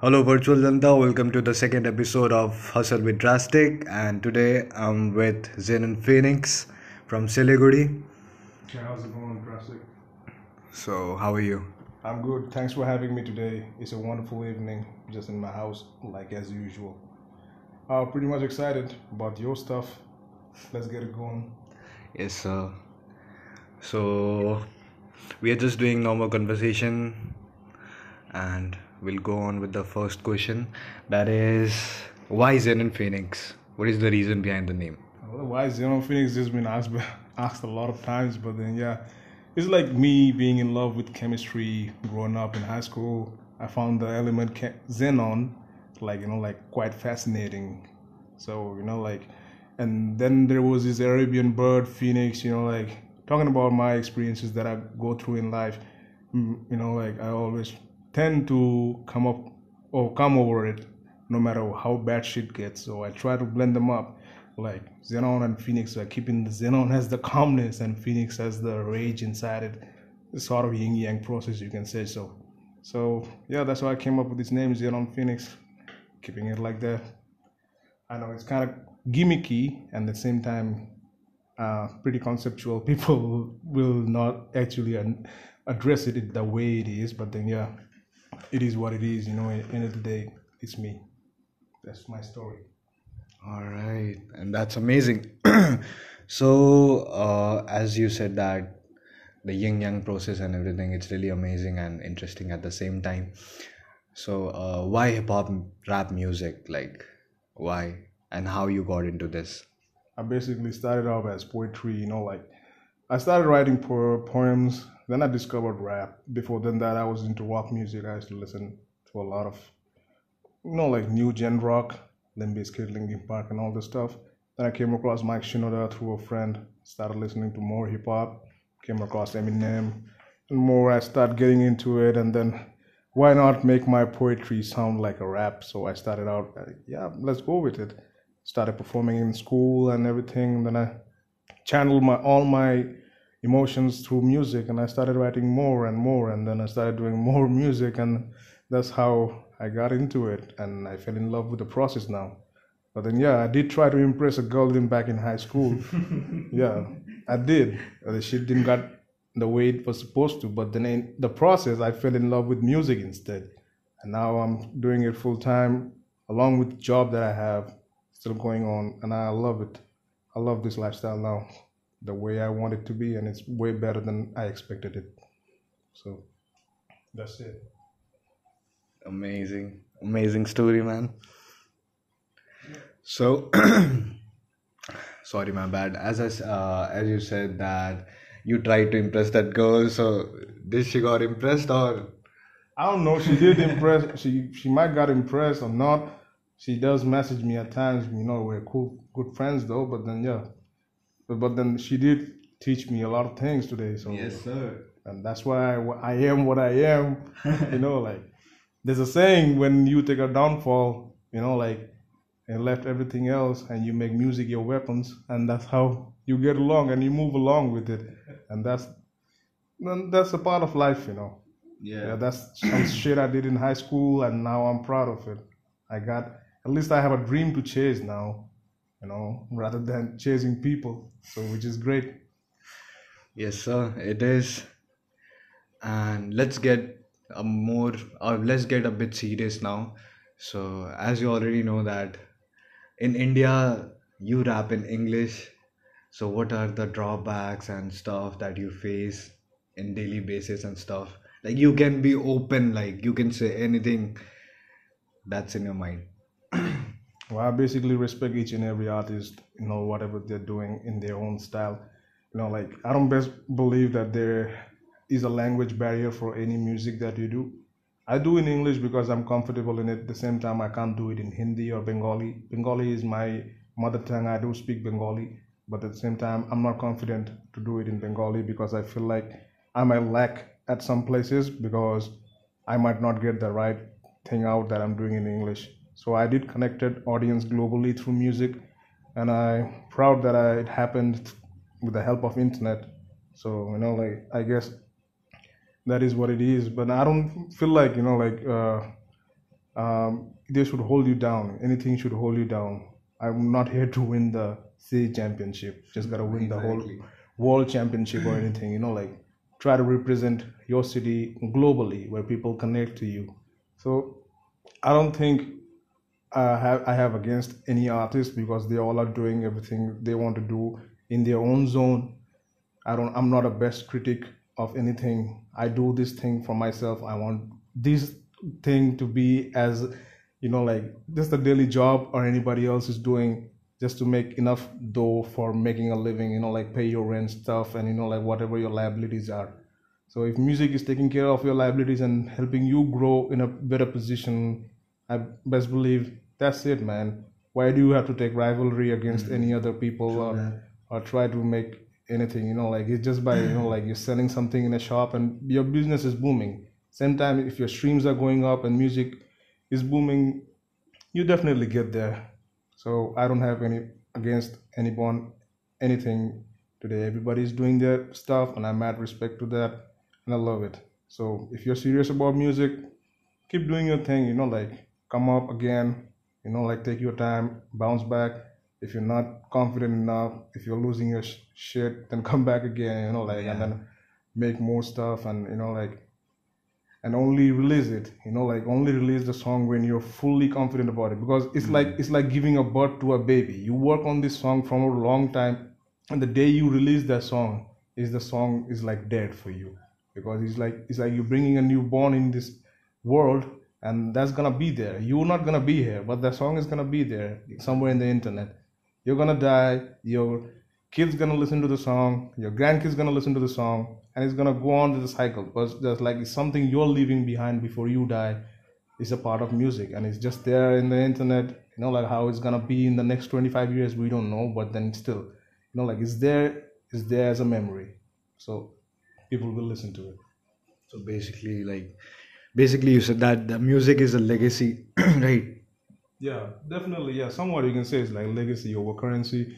Hello, virtual Janta. Welcome to the second episode of Hustle with Drastic. And today I'm with Xenon Phoenix from Siliguri. Yeah, how's it going, Drastic? So, how are you? I'm good. Thanks for having me today. It's a wonderful evening, just in my house, like as usual. Uh, pretty much excited about your stuff. Let's get it going. Yes, sir. So, we are just doing normal conversation and we'll go on with the first question. That is, why Xenon Phoenix? What is the reason behind the name? Well, Why Xenon Phoenix has been asked asked a lot of times, but then yeah, it's like me being in love with chemistry. Growing up in high school, I found the element xenon, like you know, like quite fascinating. So you know, like, and then there was this Arabian bird, phoenix. You know, like talking about my experiences that I go through in life. mm, You know, like I always tend to come up or come over it, no matter how bad shit gets. So I try to blend them up like Xenon and Phoenix are keeping the Xenon has the calmness and Phoenix has the rage inside it. It's sort of yin yang process, you can say so. So yeah, that's why I came up with this name, Xenon Phoenix, keeping it like that. I know it's kind of gimmicky and at the same time uh, pretty conceptual. People will not actually address it the way it is, but then yeah, it is what it is. You know, at the end of the day, it's me. That's my story. All right, and that's amazing. so, uh, as you said that the yin yang process and everything, it's really amazing and interesting at the same time. So, uh, why hip hop rap music? Like, why and how you got into this? I basically started off as poetry, you know, like I started writing po- poems, then I discovered rap. Before then that I was into rock music. I used to listen to a lot of you know, like new gen rock, Limp Bizkit, Linkin Park and all this stuff. Then I came across Mike Shinoda through a friend, started listening to more hip hop, came across Eminem and more I started getting into it and then why not make my poetry sound like a rap? So I started out, uh, yeah, let's go with it. Started performing in school and everything. Then I channeled my all my emotions through music, and I started writing more and more. And then I started doing more music, and that's how I got into it. And I fell in love with the process now. But then, yeah, I did try to impress a girl in back in high school. yeah, I did. Uh, The shit didn't got the way it was supposed to. But then in the process, I fell in love with music instead. And now I'm doing it full time, along with the job that I have still going on, and I love it. I love this lifestyle now, the way I want it to be, and it's way better than I expected it. So that's it. Amazing, amazing story, man. So, sorry, my bad. As I, uh, as you said that you tried to impress that girl, so did she got impressed or? I don't know. She did impress. She she might got impressed or not. She does message me at times. You know, we're cool, good friends though. But then yeah, but, but then she did teach me a lot of things today. So yes, sir. and that's why I, I am what I am. you know, like there's a saying when you take a downfall, you know, like and left everything else, and you make music your weapons, and that's how you get along and you move along with it, and that's that's a part of life, you know. Yeah, that's some shit I did in high school, and now I'm proud of it. I got at least I have a dream to chase now, you know, rather than chasing people. So which is great. Yes, sir. It is. And let's get a more, or let's get a bit serious now. So, as you already know that in India you rap in English. So, what are the drawbacks and stuff that you face in daily basis and stuff? Like you can be open, like you can say anything that's in your mind. Well, I basically respect each and every artist, you know, whatever they're doing in their own style. You know, like I don't best believe that there is a language barrier for any music that you do. I do in English because I'm comfortable in it. At the same time, I can't do it in Hindi or Bengali. Bengali is my mother tongue. I do speak Bengali, but at the same time, I'm not confident to do it in Bengali because I feel like I might lack at some places because I might not get the right thing out that I'm doing in English. So I did connected audience globally through music, and I'm proud that I, it happened with the help of internet. So you know, like I guess that is what it is. But I don't feel like you know, like uh, um, they should hold you down. Anything should hold you down. I'm not here to win the city championship. Just gotta win the whole world championship or anything. You know, like try to represent your city globally where people connect to you. So I don't think I have I have against any artist because they all are doing everything they want to do in their own zone. I don't I'm not a best critic of anything. I do this thing for myself. I want this thing to be as you know like just a daily job or anybody else is doing just to make enough dough for making a living, you know, like pay your rent stuff and you know like whatever your liabilities are. So if music is taking care of your liabilities and helping you grow in a better position, I best believe that's it, man. Why do you have to take rivalry against mm-hmm. any other people or, or try to make anything? You know, like it's just by you know mm-hmm. like you're selling something in a shop and your business is booming. Same time, if your streams are going up and music is booming, you definitely get there. So I don't have any against anyone, anything today. Everybody's doing their stuff, and I mad respect to that, and I love it. So if you're serious about music, keep doing your thing. You know, like come up again. You know, like take your time, bounce back. If you're not confident enough, if you're losing your sh- shit, then come back again. You know, like and then make more stuff, and you know, like and only release it you know like only release the song when you're fully confident about it because it's mm. like it's like giving a birth to a baby you work on this song from a long time and the day you release that song is the song is like dead for you because it's like it's like you're bringing a newborn in this world and that's gonna be there. You're not gonna be here but the song is gonna be there somewhere in the internet. You're gonna die your kids gonna listen to the song your grandkids gonna listen to the song and it's gonna go on to the cycle. Because there's like it's something you're leaving behind before you die. Is a part of music and it's just there in the internet. You know like how it's gonna be in the next 25 years we don't know but then still you know like it's there it's there as a memory. So people will listen to it. So basically, like, basically, you said that the music is a legacy, right? Yeah, definitely. Yeah, somewhat you can say it's like legacy over currency.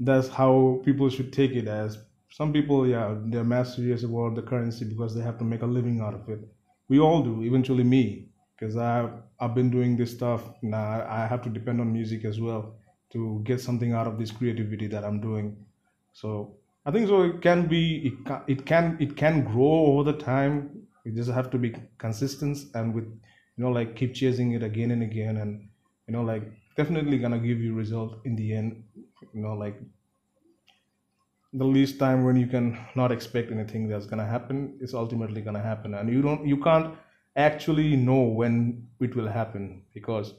That's how people should take it as. Some people, yeah, they're mad serious about the currency because they have to make a living out of it. We all do, eventually me, because I've I've been doing this stuff. Now I I have to depend on music as well to get something out of this creativity that I'm doing. So I think so. It can be it can it can it can grow over the time. You just have to be consistent and with you know like keep chasing it again and again and you know like definitely gonna give you result in the end. You know like the least time when you can not expect anything that's gonna happen is ultimately gonna happen. And you don't you can't actually know when it will happen because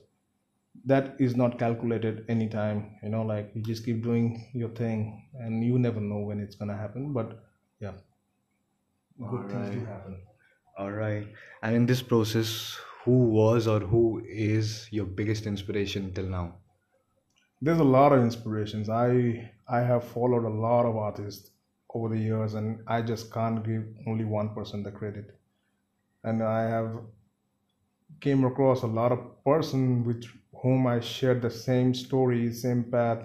that is not calculated anytime you know like you just keep doing your thing and you never know when it's gonna happen but yeah. Good things do happen All right. And in this process, who was or who is your biggest inspiration till now? there's a lot of inspirations i i have followed a lot of artists over the years and i just can't give only one person the credit and i have came across a lot of person with whom i shared the same story same path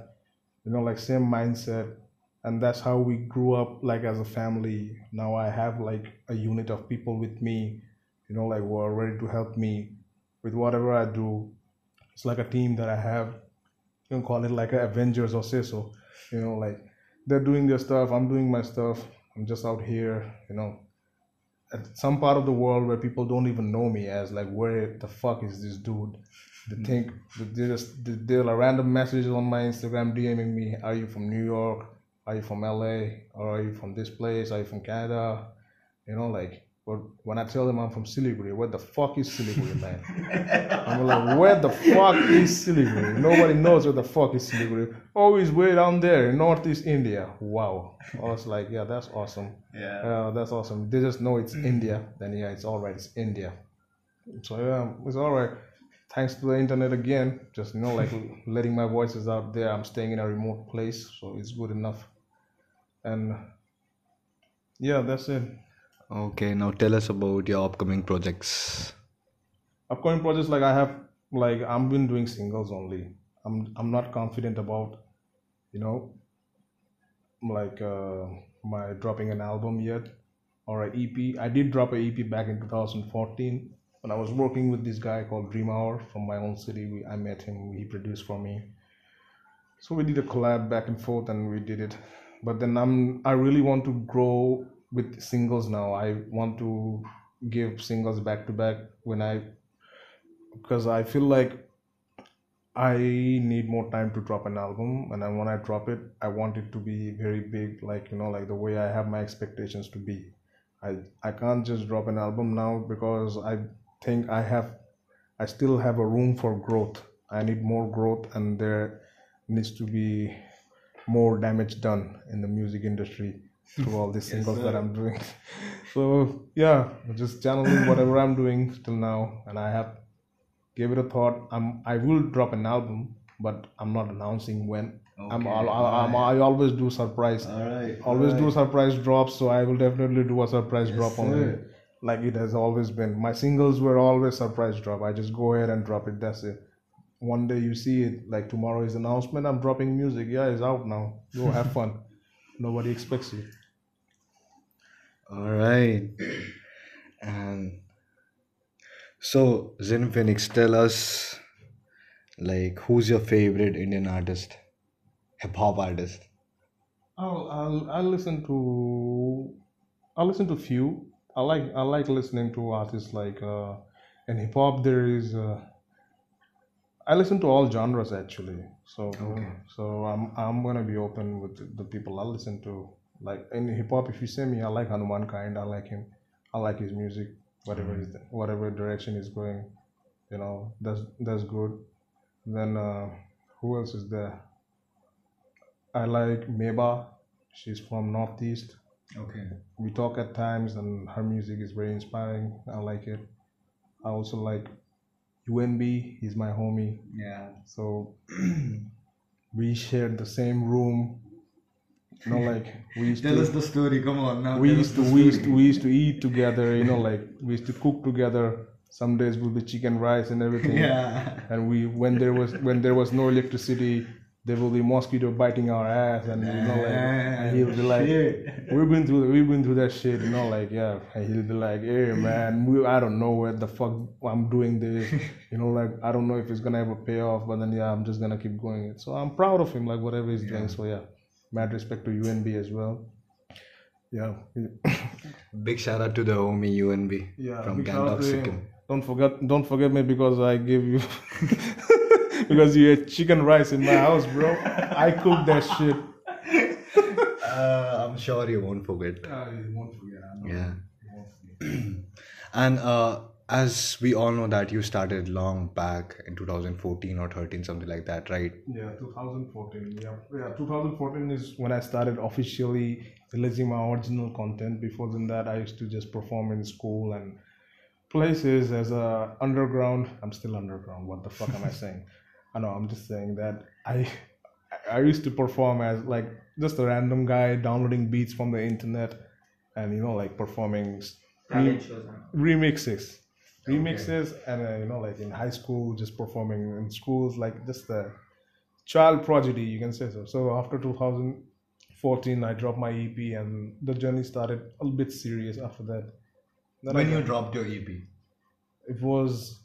you know like same mindset and that's how we grew up like as a family. Now i have like a unit of people with me you know like who are ready to help me with whatever i do. It's like a team that i have. You can call it like a avengers or say so you know like they're doing their stuff i'm doing my stuff i'm just out here you know. At some part of the world where people don't even know me as like where the fuck is this dude? They mm. think they just they're like random messages on my instagram dming me are you from new york are you from la or are you from this place are you from canada you know like but when i tell them i'm from siliguri where the fuck is siliguri man I'm like, where the fuck is Siliguri? Nobody knows where the fuck is Siliguri. Oh, it's way down there in Northeast India. Wow. I was like, yeah, that's awesome. Yeah. Uh, that's awesome. They just know it's India. Then yeah, it's all right. It's India. So yeah, it's all right. Thanks to the internet again. Just you know, like letting my voices out there. I'm staying in a remote place, so it's good enough. And yeah, that's it. Okay, now tell us about your upcoming projects. upcoming projects like i have like i've been doing singles only i'm i'm not confident about you know like uh, my dropping an album yet or an ep i did drop an ep back in 2014 when I was working with this guy called Dream Hour from my own city. We, I met him. He produced for me. So we did a collab back and forth, and we did it. But then I'm I really want to grow with singles now. I want to give singles back to back when I because I feel like I need more time to drop an album, and then when I drop it, I want it to be very big, like you know, like the way I have my expectations to be. I I can't just drop an album now because I think I have, I still have a room for growth. I need more growth, and there needs to be more damage done in the music industry through all these Yes, singles that. I'm doing. So yeah, just channeling whatever I'm doing till now, and I have give it a thought. I'm I will drop an album, but I'm not announcing when. I'm, Okay, I'll, I'm I always do surprise. All right. Always do surprise drops, so I will definitely do a surprise Yes, drop on it. Like it has always been. My singles were always surprise drop. I just go ahead and drop it. That's it. One day you see it, like tomorrow is announcement. I'm dropping music. Yeah, it's out now. Go have fun. Nobody expects you. All right. And so, Zen Phoenix, tell us, like, who's your favorite Indian artist, hip hop artist? I'll I'll I'll listen to I'll listen to few. I like I like listening to artists like uh in hip hop there is uh I listen to all genres actually. So Okay. so I'm I'm gonna be open with the, people I listen to. Like in hip hop, if you say me, I like Hanumankind. I like him. I like his music. Whatever is whatever direction he's going, you know, that's that's good. Then uh, who else is there? I like Meba. She's from Northeast. Okay. We talk at times, and her music is very inspiring. I like it. I also like UNB. He's my homie. Yeah. So we shared the same room. You know, like we used Tell to us the story. Come on now. we used to we used to we used to eat together. You know, like we used to cook together. Some days will be chicken rice and everything. Yeah. And we when there was when there was no electricity, there will be mosquito biting our ass, and you know, like and he'll be like, Shit. we've been through we've been through that shit, you know, like yeah. And he'll be like, hey man, we, I don't know where the fuck I'm doing this, you know, like I don't know if it's gonna ever pay off, but then yeah, I'm just gonna keep going. it So I'm proud of him, like whatever he's doing. So yeah, mad respect to UNB as well. Yeah, Big shout out to the homie UNB yeah. from Gangtok. Sikkim. Don't forget, don't forget me because I gave you because you ate chicken rice in my house, bro. I cooked that shit. Uh, I'm sure you won't forget. you won't forget. Yeah. You won't forget. And uh, as we all know that you started long back in 2014 or 13, something like that, right? Yeah, 2014. Yeah, yeah. 2014 is when I started officially releasing my original content. Before than that, I used to just perform in school and places as a underground. I'm still underground. What the fuck am I saying? I know. I'm just saying that I I used to perform as like just a random guy downloading beats from the internet and you know like performing s- Talent shows. huh? remixes remixes and uh, you know like in high school just performing in schools like just a child prodigy you can say so so after 2014 i dropped my ep and the journey started a little bit serious after that then When I, you dropped your EP? it was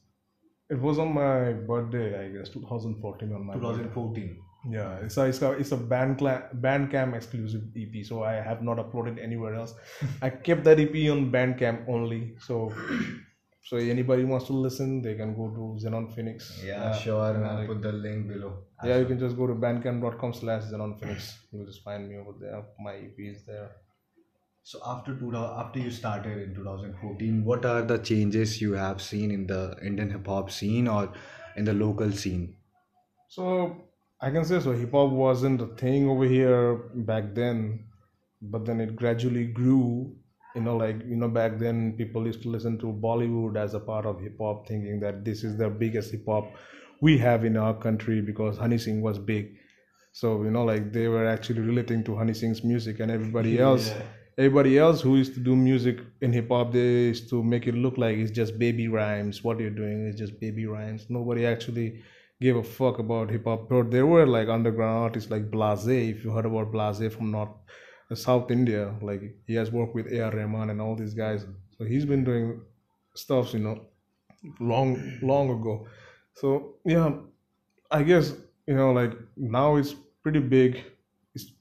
it was on my birthday i guess 2014 on my birthday. 2014. Yeah, it's a it's a, it's a Bandcla- Bandcamp exclusive EP, so I have not uploaded anywhere else. I kept that EP on Bandcamp only, so so anybody wants to listen, they can go to Xenon Phoenix. Yeah, Uh, sure. And I'll put the link below. yeah, you can just go to bandcamp.com slash Xenon Phoenix. You'll just find me over there. My EP is there. So after two, after you started in 2014, what are the changes you have seen in the Indian hip hop scene or in the local scene? So I can say so. Hip hop wasn't a thing over here back then, but then it gradually grew. You know, like you know, back then people used to listen to Bollywood as a part of hip hop, thinking that this is the biggest hip hop we have in our country because Honey Singh was big. So you know, like they were actually relating to Honey Singh's music, and everybody else, everybody else who used to do music in hip hop, they used to make it look like it's just baby rhymes. What you're doing is just baby rhymes. Nobody actually gave a fuck about hip hop. But there were like underground artists like Blaaze. If you heard about Blaaze from North uh, South India, like he has worked with A.R. Rahman and all these guys. So he's been doing stuff, you know. long long ago. So yeah, I guess you know like now it's pretty big.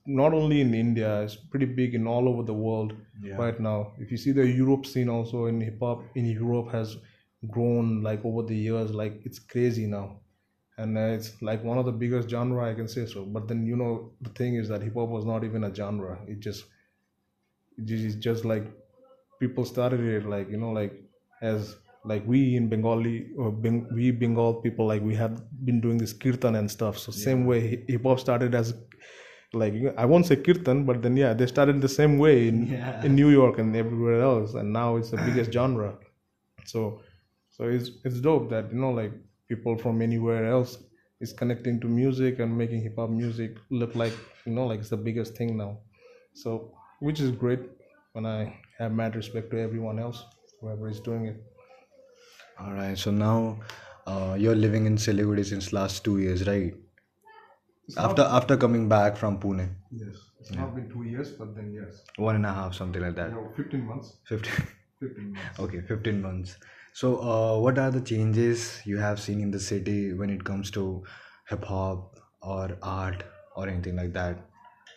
Not only in India, it's pretty big in all over the world Yeah. right now. If you see the Europe scene also in hip hop in Europe has grown like over the years, like it's crazy now. And uh, it's like one of the biggest genre I can say so. But then you know the thing is that hip hop was not even a genre. It just it just- it's just like people started it like you know like as like we in Bengali or Beng- we Bengal people like we have been doing this kirtan and stuff. So same way hip hop started as like I won't say kirtan, but then yeah, they started the same way in Yeah. in New York and everywhere else, and now it's the biggest genre. So so it's it's dope that you know like people from anywhere else is connecting to music and making hip hop music look like you know like it's the biggest thing now. So which is great when I have mad respect to everyone else, whoever is doing it. All right. So now uh, you're living in Siliguri since last two years, right? After after coming back from Pune, Yes, it's not been two years, but then yes, one and a half, something like that. know, fifteen months. Fifteen. Fifteen months. Okay, 15 months. So, uh, what are the changes you have seen in the city when it comes to hip hop or art or anything like that?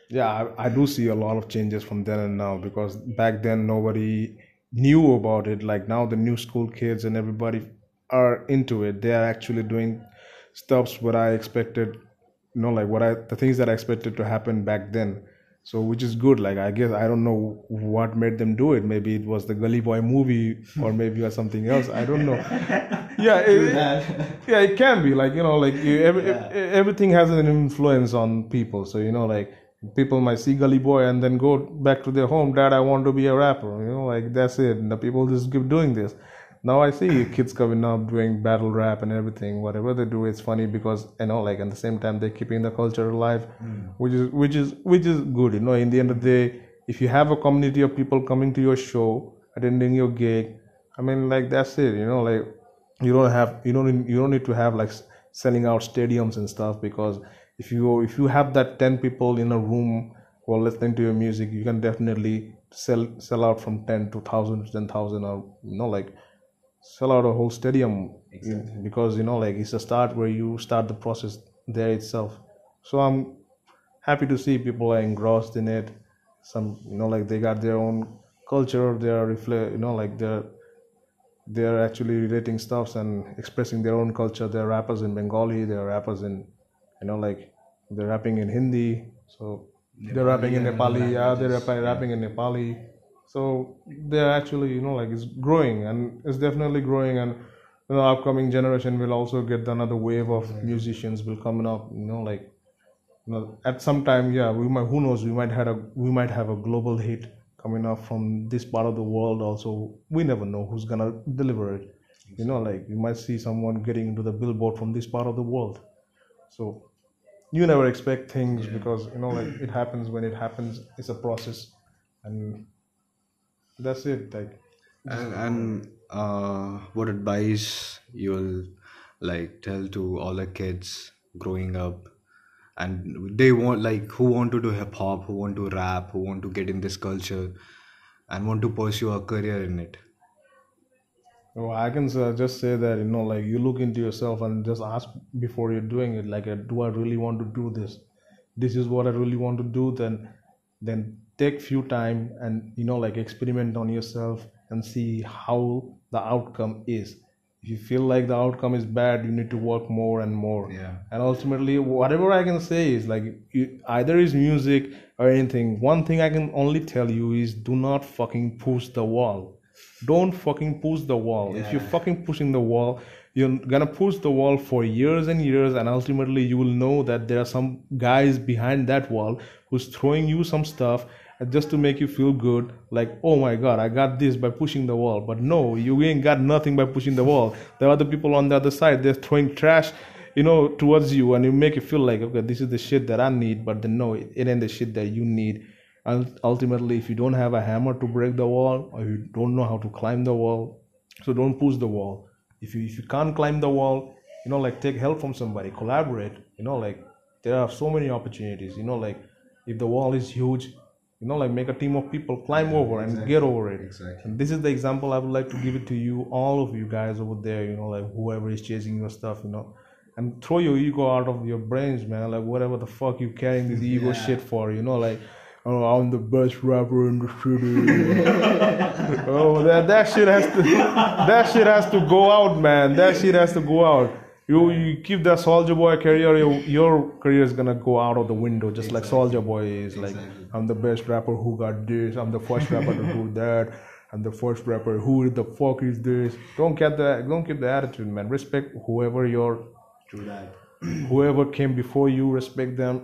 Yeah, I, I do see a lot of changes from then and now because back then nobody knew about it. Like now, the new school kids and everybody are into it. They are actually doing stuffs what I expected, you know, like what I the things that I expected to happen back then. So which is good. Like I guess I don't know what made them do it. Maybe it was the Gully Boy movie, or maybe it was something else. I don't know. Yeah, it, yeah, it can be like you know, like you, every, everything has an influence on people. So you know, like people might see Gully Boy and then go back to their home. Dad, I want to be a rapper. You know, like that's it. And the people just keep doing this. Now I see kids coming up doing battle rap and everything. Whatever they do, it's funny because you know, like at the same time they're keeping the culture alive, hmm. which is which is which is good. You know, in the end of the day, if you have a community of people coming to your show, attending your gig, I mean, like that's it. You know, like you don't have you don't you don't need to have like selling out stadiums and stuff because if you if you have that 10 people in a room who are listening to your music you can definitely sell sell out from 10 to 1000 to 10000 or you know like sell out a whole stadium because you know like it's a start where you start the process there itself so i'm happy to see people are engrossed in it some you know like they got their own culture they're reflect you know like they're they're actually relating stuffs and expressing their own culture. They're rappers in Bengali, they're rappers in, you know, like they're rapping in Hindi. So they're rapping in Nepali. Yeah, they're rapping, rapping in Nepali. So they're actually, you know, like it's growing and it's definitely growing. And you know, upcoming generation will also get another wave of musicians will coming up. You know, like you know, at some time, yeah, we might. Who knows? We might had a we might have a global hit coming up from this part of the world. Also, we never know who's gonna deliver it. You know, like you might see someone getting into the billboard from this part of the world. So you never expect things because you know, like it happens when it happens. It's a process, and that's it. Like And, and uh, what advice you'll like tell to all the kids growing up and they want like who want to do hip hop, who want to rap, who want to get in this culture and want to pursue a career in it? Well, I can uh, just say that you know, like you look into yourself and just ask before you're doing it. Like, uh, do I really want to do this? This is what I really want to do. Then, then take few time and you know, like experiment on yourself and see how the outcome is. If you feel like the outcome is bad, you need to work more and more. Yeah. And ultimately, whatever I can say is like you, either is music or anything. One thing I can only tell you is do not fucking push the wall. Don't fucking push the wall. If you're fucking pushing the wall, you're gonna push the wall for years and years, and ultimately you will know that there are some guys behind that wall who's throwing you some stuff just to make you feel good. Like, oh my god, I got this by pushing the wall. But no, you ain't got nothing by pushing the wall. There are other people on the other side. They're throwing trash you know, towards you, and you make you feel like, okay, this is the shit that I need, but then no, it, it ain't the shit that you need. And ultimately, if you don't have a hammer to break the wall, or you don't know how to climb the wall, so don't push the wall. If you if you can't climb the wall, you know, like take help from somebody, collaborate. You know, like there are so many opportunities. You know, like if the wall is huge, you know like make a team of people climb over and get over it. Exactly. and this is the example i would like to give it to you all of you guys over there you know like whoever is chasing your stuff you know. And throw your ego out of your brains man like whatever the fuck you carrying this ego Yeah. shit for you know like oh i'm the best rapper in the city. Oh that, that shit has to that shit has to go out man. That shit has to go out you, you keep that soldier boy career your, your career is gonna go out of the window just like soldier boy is like i'm the best rapper who got this i'm the first rapper to do that i'm the first rapper who the fuck is this? Don't get that don't get the attitude man. Respect whoever your True that. whoever came before you respect them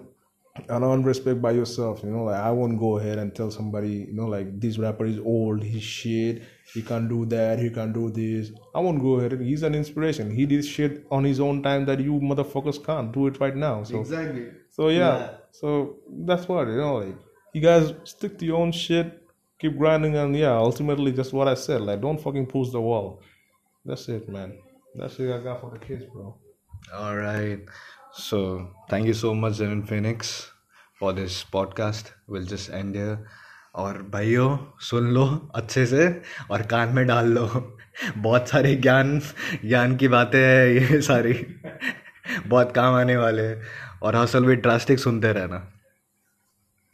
and earn respect by yourself you know like i won't go ahead and tell somebody you know like this rapper is old he's shit he can't do that he can't do this i won't go ahead he's an inspiration he did shit on his own time that you motherfuckers can't do it right now so Exactly. so yeah, Yeah. so that's what you know. Like you guys stick to your own shit, keep grinding, and yeah, ultimately just what I said. Like don't fucking push the wall. That's it, man. That's it I got for the kids, bro. All right. So thank you so much, Xenon Phoenix, for this podcast. We'll just end here. और भाइयों, सुन लो अच्छे से और कान में डाल लो। बहुत सारे ज्ञान ज्ञान की बातें हैं ये सारी। बहुत काम आने वाले हैं और हसल भी ड्रास्टिक सुनते रहना।